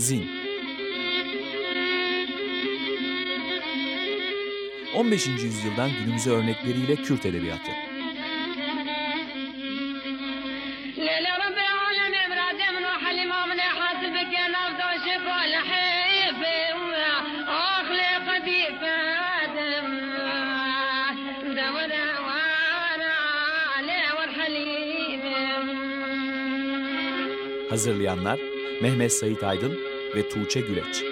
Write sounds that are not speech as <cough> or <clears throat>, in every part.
Zin 15. yüzyıldan günümüze örnekleriyle Kürt edebiyatı. Hazırlayanlar Mehmet Sait Aydın ve Tuğçe Güleç.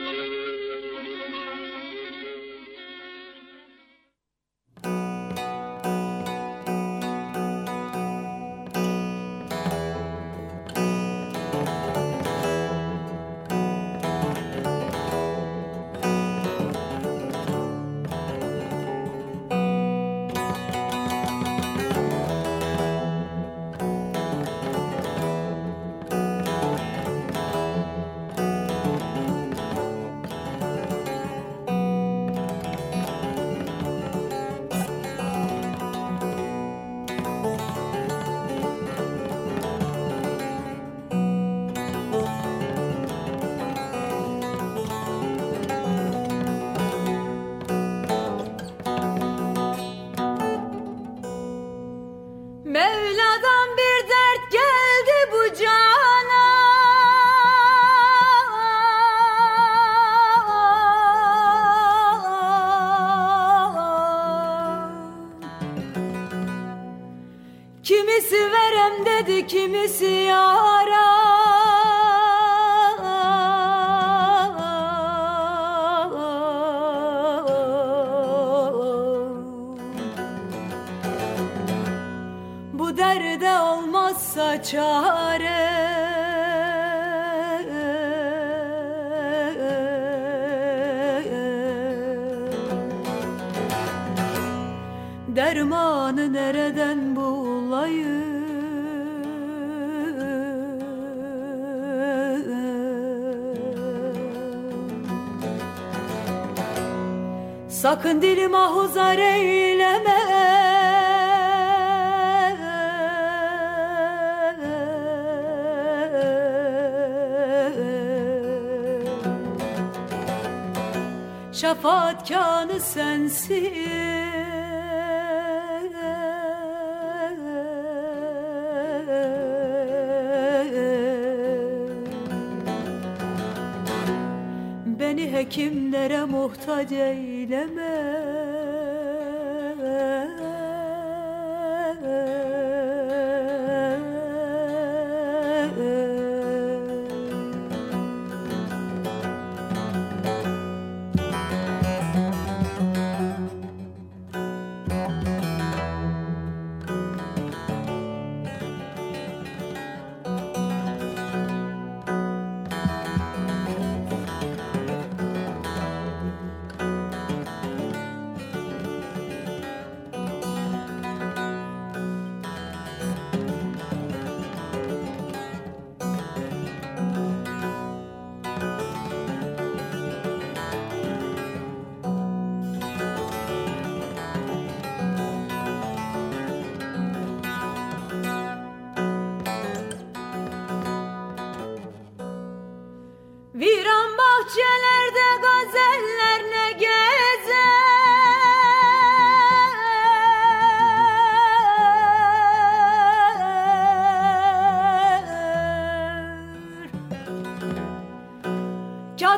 Kimisi yara Sakın dilim ahuzar eyleme. Şafaatkanı sensin muhtaç eyleme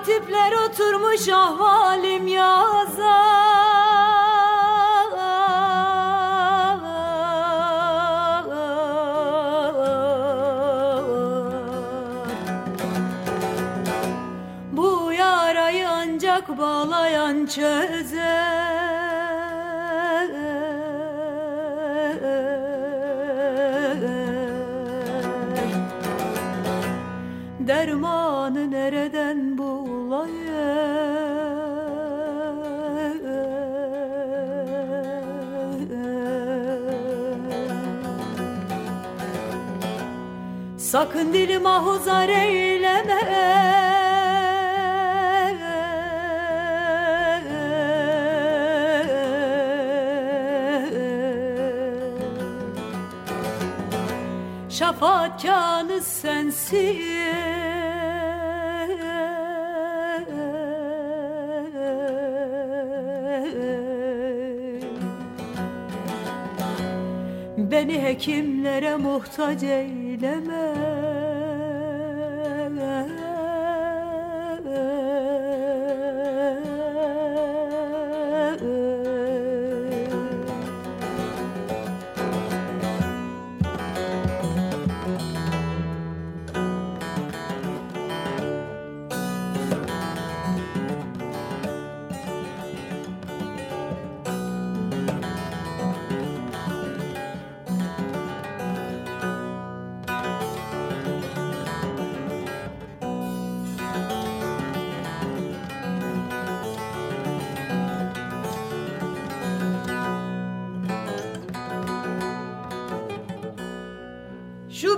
Katipler oturmuş ahvalim yazar Sakın dilime huzar eyleme. Şafaatkanı sensin. Beni hekimlere muhtaç eyle eyleme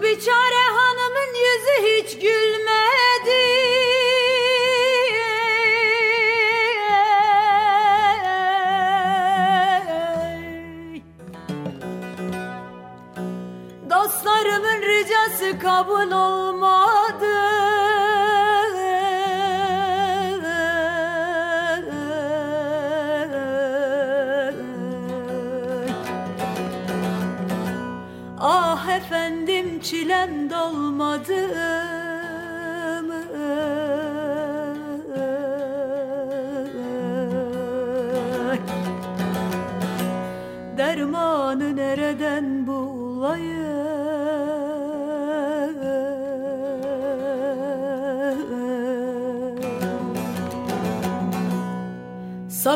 We'll be.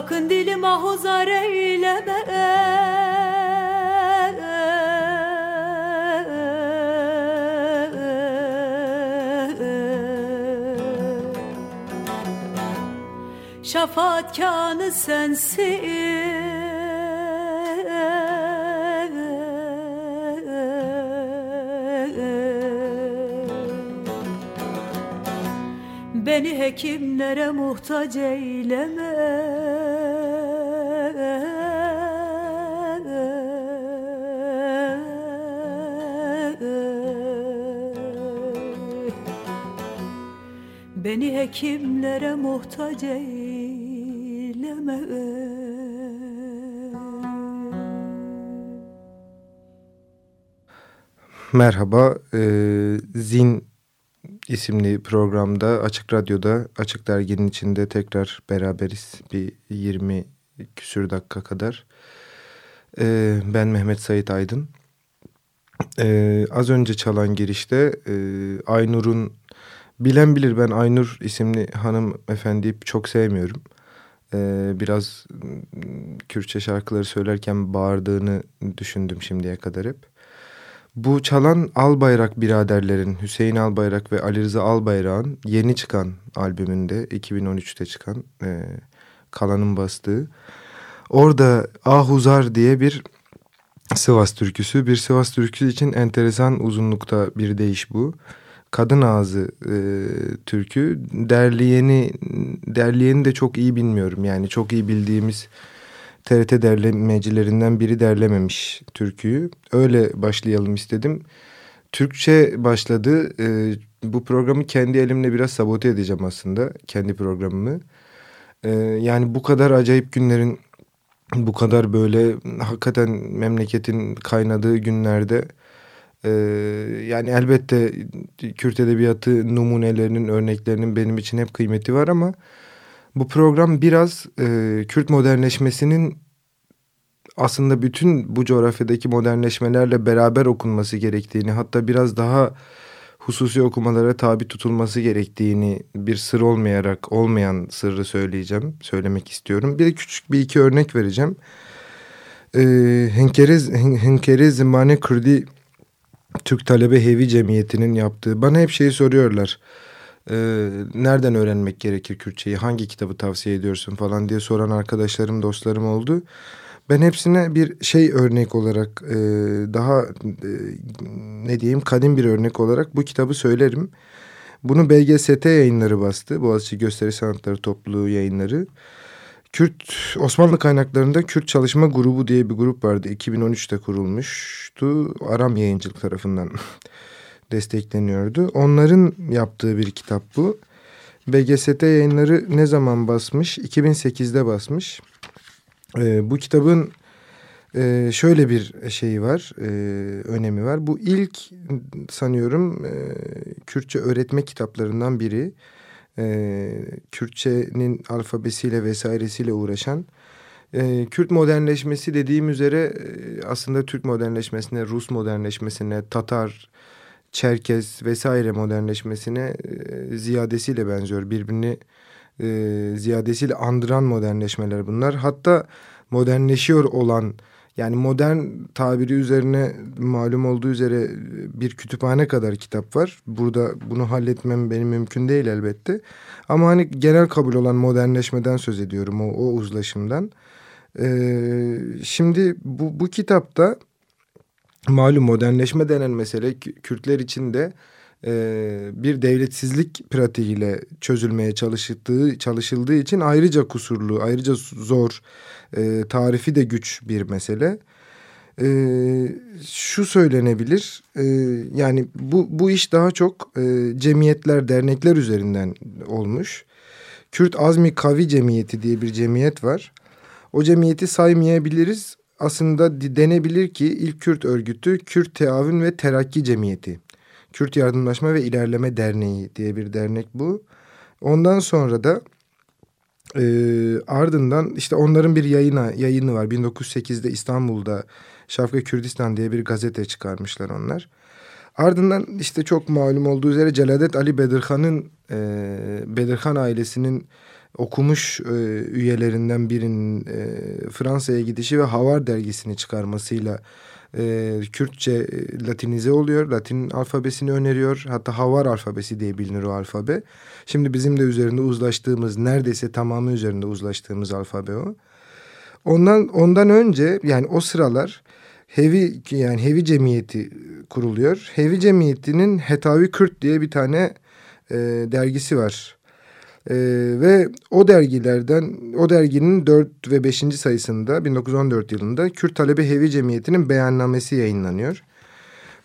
Sakın dilim ahuzar eyleme. Şafaatkanı sensin. Beni hekimlere muhtaç eyleme Beni hekimlere muhtaç eyleme Merhaba, e, Zin isimli programda Açık Radyo'da Açık Dergi'nin içinde tekrar beraberiz bir 20 küsür dakika kadar. E, ben Mehmet Sait Aydın. E, az önce çalan girişte e, Aynur'un, bilen bilir ben Aynur isimli hanımefendiyi çok sevmiyorum. E, biraz Kürtçe şarkıları söylerken bağırdığını düşündüm şimdiye kadar hep. Bu çalan Albayrak biraderlerin Hüseyin Albayrak ve Ali Rıza Albayrak'ın yeni çıkan albümünde 2013'te çıkan e, Kalan'ın bastığı. Orada Ahuzar diye bir Sivas türküsü. Bir Sivas türküsü için enteresan uzunlukta bir deyiş bu. Kadın ağzı e, türkü. Derleyeni, derleyeni de çok iyi bilmiyorum. Yani çok iyi bildiğimiz TRT derlemecilerinden biri derlememiş türküyü. Öyle başlayalım istedim. Türkçe başladı. Ee, bu programı kendi elimle biraz sabote edeceğim aslında. Kendi programımı. Ee, yani bu kadar acayip günlerin bu kadar böyle hakikaten memleketin kaynadığı günlerde e, yani elbette Kürt edebiyatı numunelerinin örneklerinin benim için hep kıymeti var ama bu program biraz e, Kürt modernleşmesinin aslında bütün bu coğrafyadaki modernleşmelerle beraber okunması gerektiğini hatta biraz daha hususi okumalara tabi tutulması gerektiğini bir sır olmayarak olmayan sırrı söyleyeceğim, söylemek istiyorum. Bir de küçük bir iki örnek vereceğim. Ee, Henkerez, Henkerez Zimane Kürdi Türk Talebe Hevi Cemiyeti'nin yaptığı. Bana hep şeyi soruyorlar. Ee, nereden öğrenmek gerekir Kürtçeyi? Hangi kitabı tavsiye ediyorsun falan diye soran arkadaşlarım, dostlarım oldu. Ben hepsine bir şey örnek olarak e, daha e, ne diyeyim kadim bir örnek olarak bu kitabı söylerim. Bunu BGST yayınları bastı. Boğaziçi Gösteri Sanatları Topluluğu yayınları. Kürt Osmanlı kaynaklarında Kürt Çalışma Grubu diye bir grup vardı. 2013'te kurulmuştu. Aram Yayıncılık tarafından <laughs> destekleniyordu. Onların yaptığı bir kitap bu. BGST yayınları ne zaman basmış? 2008'de basmış. E, bu kitabın e, şöyle bir şeyi var, e, önemi var. Bu ilk sanıyorum e, Kürtçe öğretme kitaplarından biri. E, Kürtçenin alfabesiyle vesairesiyle uğraşan. E, Kürt modernleşmesi dediğim üzere e, aslında Türk modernleşmesine, Rus modernleşmesine, Tatar, Çerkez vesaire modernleşmesine e, ziyadesiyle benziyor. Birbirini e, ziyadesiyle andıran modernleşmeler bunlar. Hatta modernleşiyor olan yani modern tabiri üzerine malum olduğu üzere bir kütüphane kadar kitap var. Burada bunu halletmem benim mümkün değil elbette. Ama hani genel kabul olan modernleşmeden söz ediyorum o, o uzlaşımdan. Ee, şimdi bu, bu kitapta malum modernleşme denen mesele Kürtler için de bir devletsizlik pratiğiyle çözülmeye çalışıldığı, çalışıldığı için ayrıca kusurlu, ayrıca zor, e, tarifi de güç bir mesele. E, şu söylenebilir, e, yani bu, bu iş daha çok e, cemiyetler, dernekler üzerinden olmuş. Kürt Azmi Kavi Cemiyeti diye bir cemiyet var. O cemiyeti saymayabiliriz. Aslında denebilir ki ilk Kürt örgütü Kürt Teavün ve Terakki Cemiyeti. Kürt Yardımlaşma ve İlerleme Derneği diye bir dernek bu. Ondan sonra da e, ardından işte onların bir yayına, yayını var. 1908'de İstanbul'da Şafka Kürdistan diye bir gazete çıkarmışlar onlar. Ardından işte çok malum olduğu üzere Celadet Ali Bedirhan'ın e, Bedirhan ailesinin okumuş e, üyelerinden birinin e, Fransa'ya gidişi ve Havar dergisini çıkarmasıyla e, Kürtçe e, Latinize oluyor. Latin alfabesini öneriyor. Hatta Havar alfabesi diye bilinir o alfabe. Şimdi bizim de üzerinde uzlaştığımız neredeyse tamamı üzerinde uzlaştığımız alfabe o. Ondan ondan önce yani o sıralar Hevi yani Hevi Cemiyeti kuruluyor. Hevi Cemiyeti'nin Hetavi Kürt diye bir tane e, dergisi var. Ee, ve o dergilerden, o derginin 4 ve 5. sayısında 1914 yılında Kürt Talebe Hevi Cemiyeti'nin beyannamesi yayınlanıyor.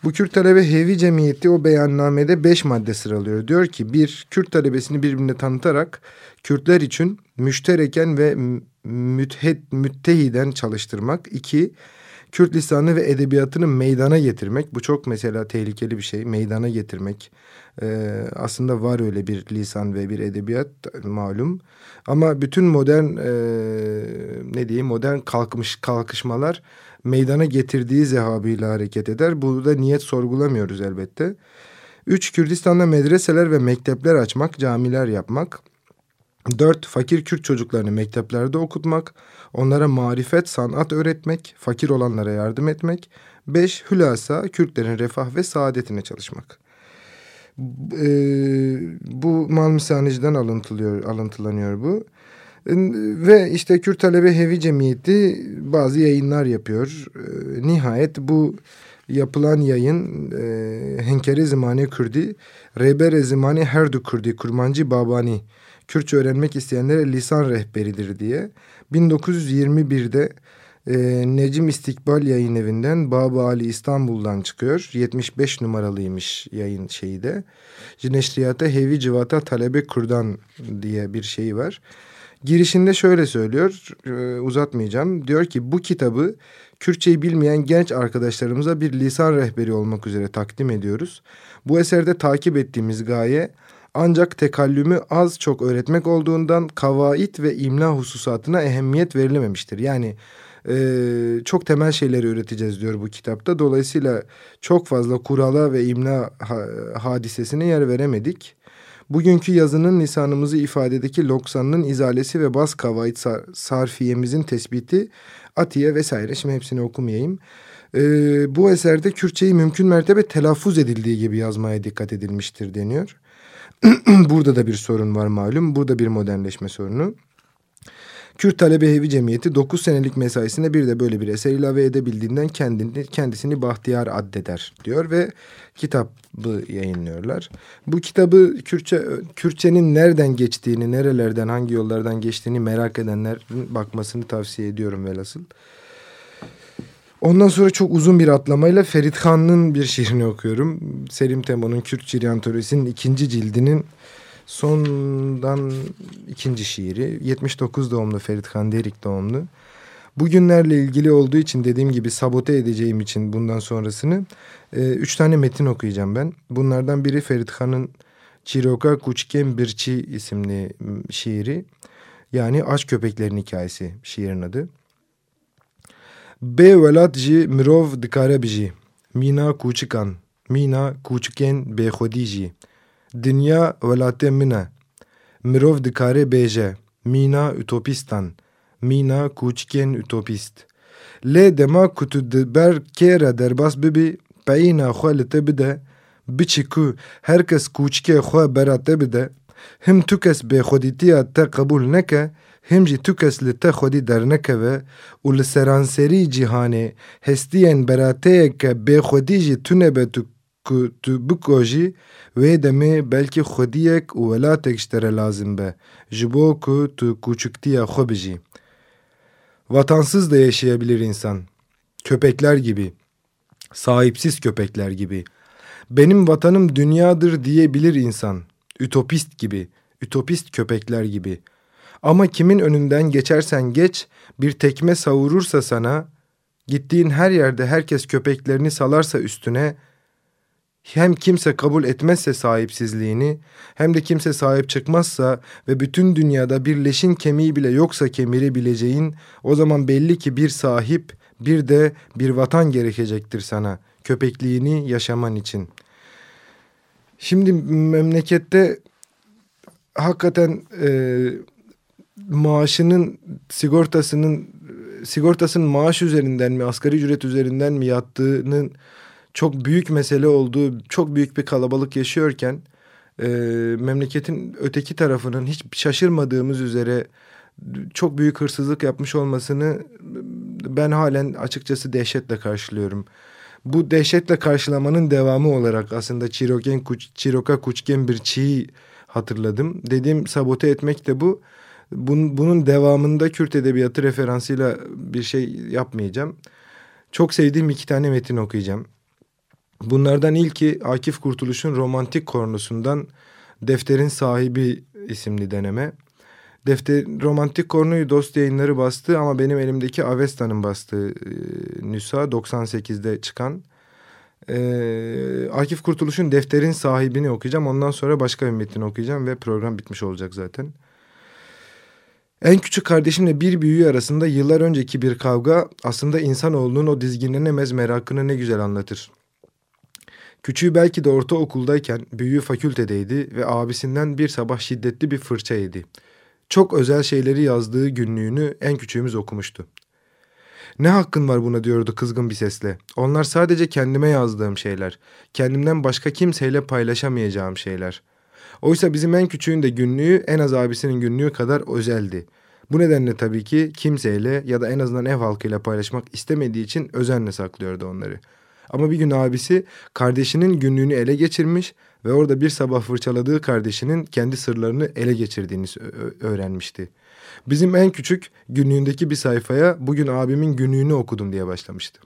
Bu Kürt Talebe Hevi Cemiyeti o beyannamede beş madde sıralıyor. Diyor ki bir, Kürt talebesini birbirine tanıtarak Kürtler için müştereken ve müthed, müttehiden çalıştırmak. İki, Kürt lisanı ve edebiyatını meydana getirmek. Bu çok mesela tehlikeli bir şey. Meydana getirmek. Ee, aslında var öyle bir lisan ve bir edebiyat malum. Ama bütün modern e, ne diyeyim modern kalkmış kalkışmalar meydana getirdiği zehabıyla hareket eder. Burada niyet sorgulamıyoruz elbette. Üç, Kürdistan'da medreseler ve mektepler açmak, camiler yapmak. Dört, fakir Kürt çocuklarını mekteplerde okutmak. Onlara marifet, sanat öğretmek, fakir olanlara yardım etmek. Beş, hülasa Kürtlerin refah ve saadetine çalışmak. E, bu Malmisanici'den alıntılıyor, alıntılanıyor bu. E, ve işte Kürt Talebe Hevi Cemiyeti bazı yayınlar yapıyor. E, nihayet bu yapılan yayın e, Henkeri Zimani Kürdi, Rebere Zimani Herdu Kürdi, Kurmancı Babani, Kürtçe öğrenmek isteyenlere lisan rehberidir diye 1921'de e, Necim İstikbal yayın evinden Baba Ali İstanbul'dan çıkıyor. 75 numaralıymış yayın şeyi de. Cineşriyata Hevi Civata Talebe Kurdan diye bir şey var. Girişinde şöyle söylüyor, e, uzatmayacağım. Diyor ki bu kitabı Kürtçeyi bilmeyen genç arkadaşlarımıza bir lisan rehberi olmak üzere takdim ediyoruz. Bu eserde takip ettiğimiz gaye ancak tekallümü az çok öğretmek olduğundan kavait ve imla hususatına ehemmiyet verilememiştir. Yani e, çok temel şeyleri öğreteceğiz diyor bu kitapta. Dolayısıyla çok fazla kurala ve imla ha, hadisesine yer veremedik. Bugünkü yazının lisanımızı ifadedeki loksanının izalesi ve bas kavayit sar, sarfiyemizin tespiti, atiye vesaire şimdi hepsini okumayayım. Ee, bu eserde Kürtçeyi mümkün mertebe telaffuz edildiği gibi yazmaya dikkat edilmiştir deniyor. <clears throat> Burada da bir sorun var malum. Burada bir modernleşme sorunu. Kürt Talebe Evi Cemiyeti 9 senelik mesaisine bir de böyle bir eser ilave edebildiğinden kendini, kendisini bahtiyar addeder diyor ve kitabı yayınlıyorlar. Bu kitabı Kürtçe, Kürtçenin nereden geçtiğini, nerelerden, hangi yollardan geçtiğini merak edenlerin bakmasını tavsiye ediyorum velhasıl. Ondan sonra çok uzun bir atlamayla Ferit Han'ın bir şiirini okuyorum. Selim Temo'nun Kürt Töresi'nin ikinci cildinin sondan ikinci şiiri. 79 doğumlu Ferit Han Derik doğumlu. Bugünlerle ilgili olduğu için dediğim gibi sabote edeceğim için bundan sonrasını e, üç tane metin okuyacağım ben. Bunlardan biri Ferit Han'ın Çiroka Kuçken Birçi isimli şiiri. Yani Aç Köpeklerin Hikayesi şiirin adı. Be velat ji mirov dikare biji. Mina kuçikan. Mina kuçiken bexwedî jî. Dinya velatê min. Mirov dikare bêje. Mîna ütopîstan. Mîna kûçikên ütopîst. Lê dema ku ber kê re derbas bibî, peyîna xwe li te bide, biçî ku her kes kûçikê xwe bera te bide, him tu kes bêxwedîtiya te qebûl neke, him jî tu kes li te xwedî dernekeve û li seranserî cîhanê hestiyên berateyeke bêxwedî jî tune be tu ku tu bikojî wê demê belkî xwediyek û welatek ji te re lazim be ji bo ku tu kûçiktiya xwe bijî. Vatansız da yaşayabilir insan. Köpekler gibi. Sahipsiz köpekler gibi. Benim vatanım dünyadır diyebilir insan. Ütopist gibi. Ütopist köpekler gibi. Ama kimin önünden geçersen geç, bir tekme savurursa sana, gittiğin her yerde herkes köpeklerini salarsa üstüne, hem kimse kabul etmezse sahipsizliğini hem de kimse sahip çıkmazsa ve bütün dünyada bir leşin kemiği bile yoksa kemirebileceğin o zaman belli ki bir sahip bir de bir vatan gerekecektir sana köpekliğini yaşaman için. Şimdi memlekette hakikaten e, maaşının sigortasının sigortasının maaş üzerinden mi asgari ücret üzerinden mi yattığının çok büyük mesele olduğu çok büyük bir kalabalık yaşıyorken e, memleketin öteki tarafının hiç şaşırmadığımız üzere çok büyük hırsızlık yapmış olmasını ben halen açıkçası dehşetle karşılıyorum. Bu dehşetle karşılamanın devamı olarak aslında Çiroken, Çiroka Kuçken bir çiğ hatırladım. Dediğim sabote etmek de bu. Bunun, bunun devamında Kürt edebiyatı referansıyla bir şey yapmayacağım. Çok sevdiğim iki tane metin okuyacağım. Bunlardan ilki Akif Kurtuluş'un romantik kornusundan Defterin Sahibi isimli deneme. Defter, romantik kornuyu dost yayınları bastı ama benim elimdeki Avesta'nın bastığı e, nüsa 98'de çıkan. E, Akif Kurtuluş'un Defterin Sahibini okuyacağım. Ondan sonra başka bir metni okuyacağım ve program bitmiş olacak zaten. En küçük kardeşimle bir büyüğü arasında yıllar önceki bir kavga aslında insanoğlunun o dizginlenemez merakını ne güzel anlatır. Küçüğü belki de ortaokuldayken büyüğü fakültedeydi ve abisinden bir sabah şiddetli bir fırça yedi. Çok özel şeyleri yazdığı günlüğünü en küçüğümüz okumuştu. Ne hakkın var buna diyordu kızgın bir sesle. Onlar sadece kendime yazdığım şeyler. Kendimden başka kimseyle paylaşamayacağım şeyler. Oysa bizim en küçüğün de günlüğü en az abisinin günlüğü kadar özeldi. Bu nedenle tabii ki kimseyle ya da en azından ev halkıyla paylaşmak istemediği için özenle saklıyordu onları.'' Ama bir gün abisi kardeşinin günlüğünü ele geçirmiş ve orada bir sabah fırçaladığı kardeşinin kendi sırlarını ele geçirdiğini öğrenmişti. Bizim en küçük günlüğündeki bir sayfaya bugün abimin günlüğünü okudum diye başlamıştı.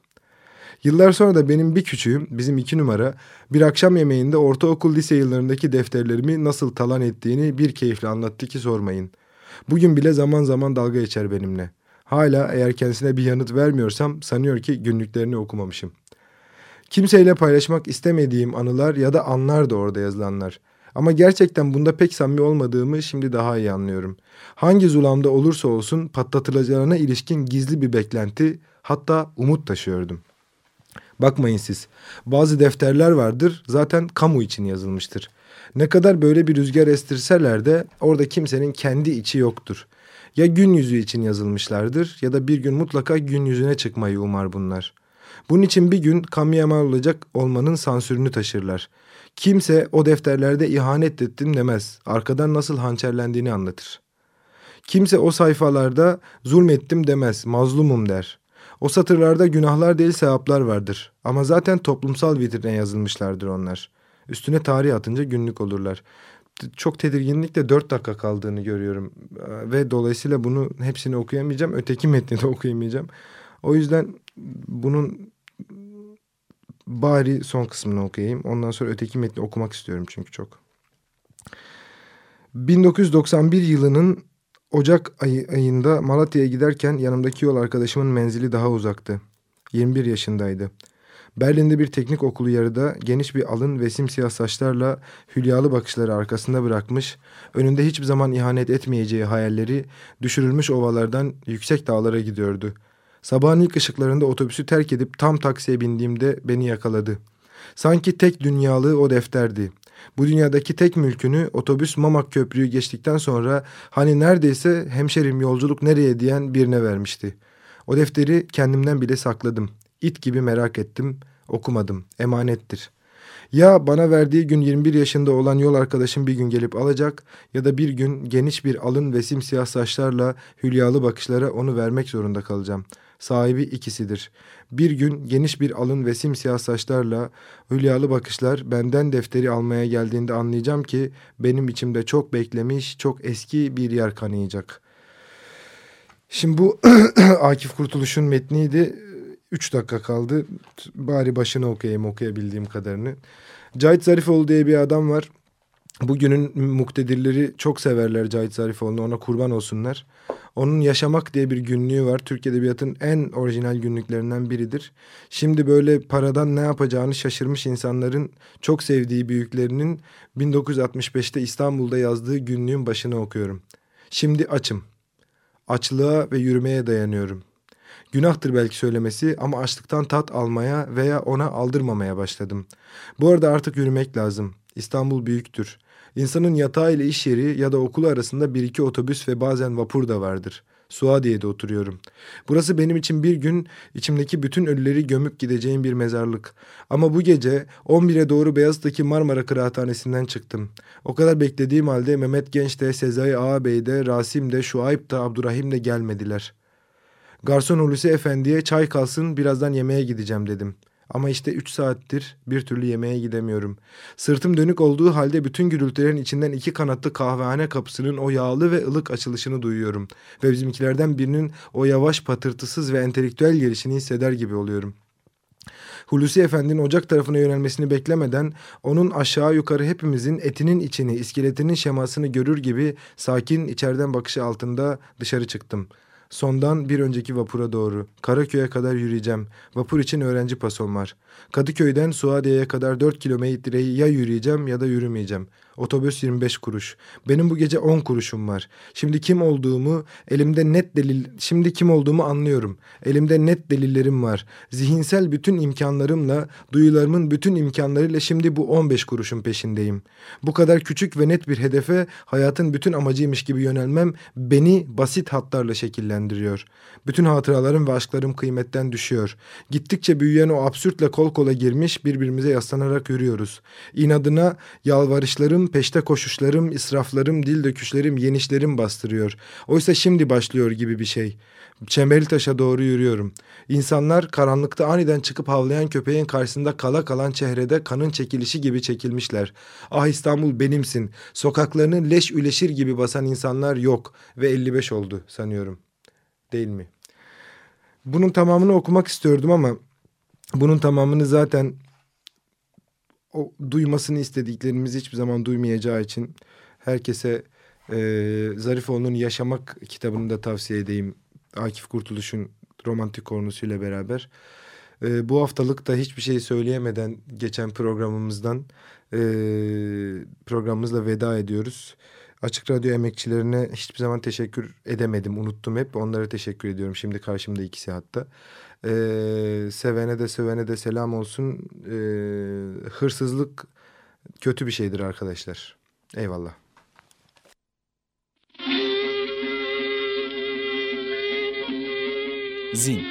Yıllar sonra da benim bir küçüğüm, bizim iki numara, bir akşam yemeğinde ortaokul lise yıllarındaki defterlerimi nasıl talan ettiğini bir keyifle anlattı ki sormayın. Bugün bile zaman zaman dalga geçer benimle. Hala eğer kendisine bir yanıt vermiyorsam sanıyor ki günlüklerini okumamışım.'' Kimseyle paylaşmak istemediğim anılar ya da anlar da orada yazılanlar. Ama gerçekten bunda pek samimi olmadığımı şimdi daha iyi anlıyorum. Hangi zulamda olursa olsun patlatılacağına ilişkin gizli bir beklenti hatta umut taşıyordum. Bakmayın siz. Bazı defterler vardır zaten kamu için yazılmıştır. Ne kadar böyle bir rüzgar estirseler de orada kimsenin kendi içi yoktur. Ya gün yüzü için yazılmışlardır ya da bir gün mutlaka gün yüzüne çıkmayı umar bunlar.'' Bunun için bir gün kamuya mal olacak olmanın sansürünü taşırlar. Kimse o defterlerde ihanet ettim demez. Arkadan nasıl hançerlendiğini anlatır. Kimse o sayfalarda zulmettim demez. Mazlumum der. O satırlarda günahlar değil sevaplar vardır. Ama zaten toplumsal vitrine yazılmışlardır onlar. Üstüne tarih atınca günlük olurlar. Çok tedirginlikle dört dakika kaldığını görüyorum. Ve dolayısıyla bunu hepsini okuyamayacağım. Öteki metni de okuyamayacağım. O yüzden bunun bari son kısmını okuyayım. Ondan sonra öteki metni okumak istiyorum çünkü çok. 1991 yılının Ocak ayı, ayında Malatya'ya giderken yanımdaki yol arkadaşımın menzili daha uzaktı. 21 yaşındaydı. Berlin'de bir teknik okulu yarıda geniş bir alın ve simsiyah saçlarla hülyalı bakışları arkasında bırakmış, önünde hiçbir zaman ihanet etmeyeceği hayalleri düşürülmüş ovalardan yüksek dağlara gidiyordu. Sabahın ilk ışıklarında otobüsü terk edip tam taksiye bindiğimde beni yakaladı. Sanki tek dünyalığı o defterdi. Bu dünyadaki tek mülkünü otobüs Mamak Köprüyü geçtikten sonra hani neredeyse hemşerim yolculuk nereye diyen birine vermişti. O defteri kendimden bile sakladım. İt gibi merak ettim, okumadım. Emanettir. Ya bana verdiği gün 21 yaşında olan yol arkadaşım bir gün gelip alacak ya da bir gün geniş bir alın ve simsiyah saçlarla hülyalı bakışlara onu vermek zorunda kalacağım. Sahibi ikisidir. Bir gün geniş bir alın ve simsiyah saçlarla hülyalı bakışlar benden defteri almaya geldiğinde anlayacağım ki benim içimde çok beklemiş, çok eski bir yer kanayacak. Şimdi bu <clears throat> Akif Kurtuluş'un metniydi. Üç dakika kaldı. Bari başını okuyayım okuyabildiğim kadarını. Cahit Zarifoğlu diye bir adam var. Bugünün muktedirleri çok severler Cahit Zarifoğlu'nu. Ona kurban olsunlar. Onun Yaşamak diye bir günlüğü var. Türk Edebiyatı'nın en orijinal günlüklerinden biridir. Şimdi böyle paradan ne yapacağını şaşırmış insanların çok sevdiği büyüklerinin 1965'te İstanbul'da yazdığı günlüğün başını okuyorum. Şimdi açım. Açlığa ve yürümeye dayanıyorum. Günahtır belki söylemesi ama açlıktan tat almaya veya ona aldırmamaya başladım. Bu arada artık yürümek lazım. İstanbul büyüktür. İnsanın yatağı ile iş yeri ya da okulu arasında bir iki otobüs ve bazen vapur da vardır. Suadiye'de oturuyorum. Burası benim için bir gün içimdeki bütün ölüleri gömüp gideceğim bir mezarlık. Ama bu gece 11'e doğru Beyazıt'taki Marmara Kıraathanesi'nden çıktım. O kadar beklediğim halde Mehmet Genç de, Sezai Ağabey de, Rasim de, Şuayb da, Abdurrahim de gelmediler. Garson Hulusi Efendi'ye çay kalsın birazdan yemeğe gideceğim dedim.'' Ama işte üç saattir bir türlü yemeğe gidemiyorum. Sırtım dönük olduğu halde bütün gürültülerin içinden iki kanatlı kahvehane kapısının o yağlı ve ılık açılışını duyuyorum. Ve bizimkilerden birinin o yavaş patırtısız ve entelektüel gelişini hisseder gibi oluyorum. Hulusi Efendi'nin ocak tarafına yönelmesini beklemeden onun aşağı yukarı hepimizin etinin içini, iskeletinin şemasını görür gibi sakin içeriden bakışı altında dışarı çıktım.'' Sondan bir önceki vapura doğru. Karaköy'e kadar yürüyeceğim. Vapur için öğrenci pasom var. Kadıköy'den Suadiye'ye kadar 4 kilometreyi ya yürüyeceğim ya da yürümeyeceğim. Otobüs 25 kuruş. Benim bu gece 10 kuruşum var. Şimdi kim olduğumu, elimde net delil, şimdi kim olduğumu anlıyorum. Elimde net delillerim var. Zihinsel bütün imkanlarımla, duyularımın bütün imkanlarıyla şimdi bu 15 kuruşun peşindeyim. Bu kadar küçük ve net bir hedefe hayatın bütün amacıymış gibi yönelmem beni basit hatlarla şekillendiriyor. Bütün hatıralarım ve aşklarım kıymetten düşüyor. Gittikçe büyüyen o absürtle kol kola girmiş birbirimize yaslanarak yürüyoruz. İnadına yalvarışlarım peşte koşuşlarım, israflarım, dil döküşlerim, yenişlerim bastırıyor. Oysa şimdi başlıyor gibi bir şey. Çemberli taşa doğru yürüyorum. İnsanlar karanlıkta aniden çıkıp havlayan köpeğin karşısında kala kalan çehrede kanın çekilişi gibi çekilmişler. Ah İstanbul benimsin. Sokaklarını leş üleşir gibi basan insanlar yok ve 55 oldu sanıyorum. Değil mi? Bunun tamamını okumak istiyordum ama bunun tamamını zaten o duymasını istediklerimizi hiçbir zaman duymayacağı için herkese e, Zarifoğlu'nun Yaşamak kitabını da tavsiye edeyim. Akif Kurtuluş'un romantik kornusuyla beraber. E, bu haftalık da hiçbir şey söyleyemeden geçen programımızdan e, programımızla veda ediyoruz. Açık Radyo emekçilerine hiçbir zaman teşekkür edemedim. Unuttum hep. Onlara teşekkür ediyorum. Şimdi karşımda ikisi hatta. Ee, sevene de sövene de selam olsun. Ee, hırsızlık kötü bir şeydir arkadaşlar. Eyvallah. Zin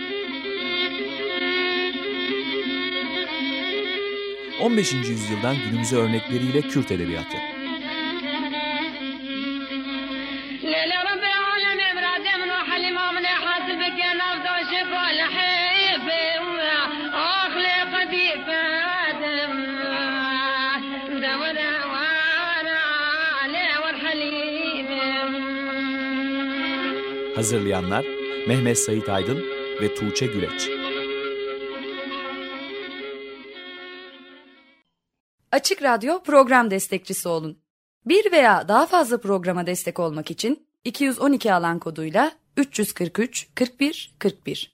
15. yüzyıldan günümüze örnekleriyle Kürt edebiyatı. Hazırlayanlar Mehmet Sait Aydın ve Tuğçe Güleç. Açık Radyo program destekçisi olun. Bir veya daha fazla programa destek olmak için 212 alan koduyla 343 41 41.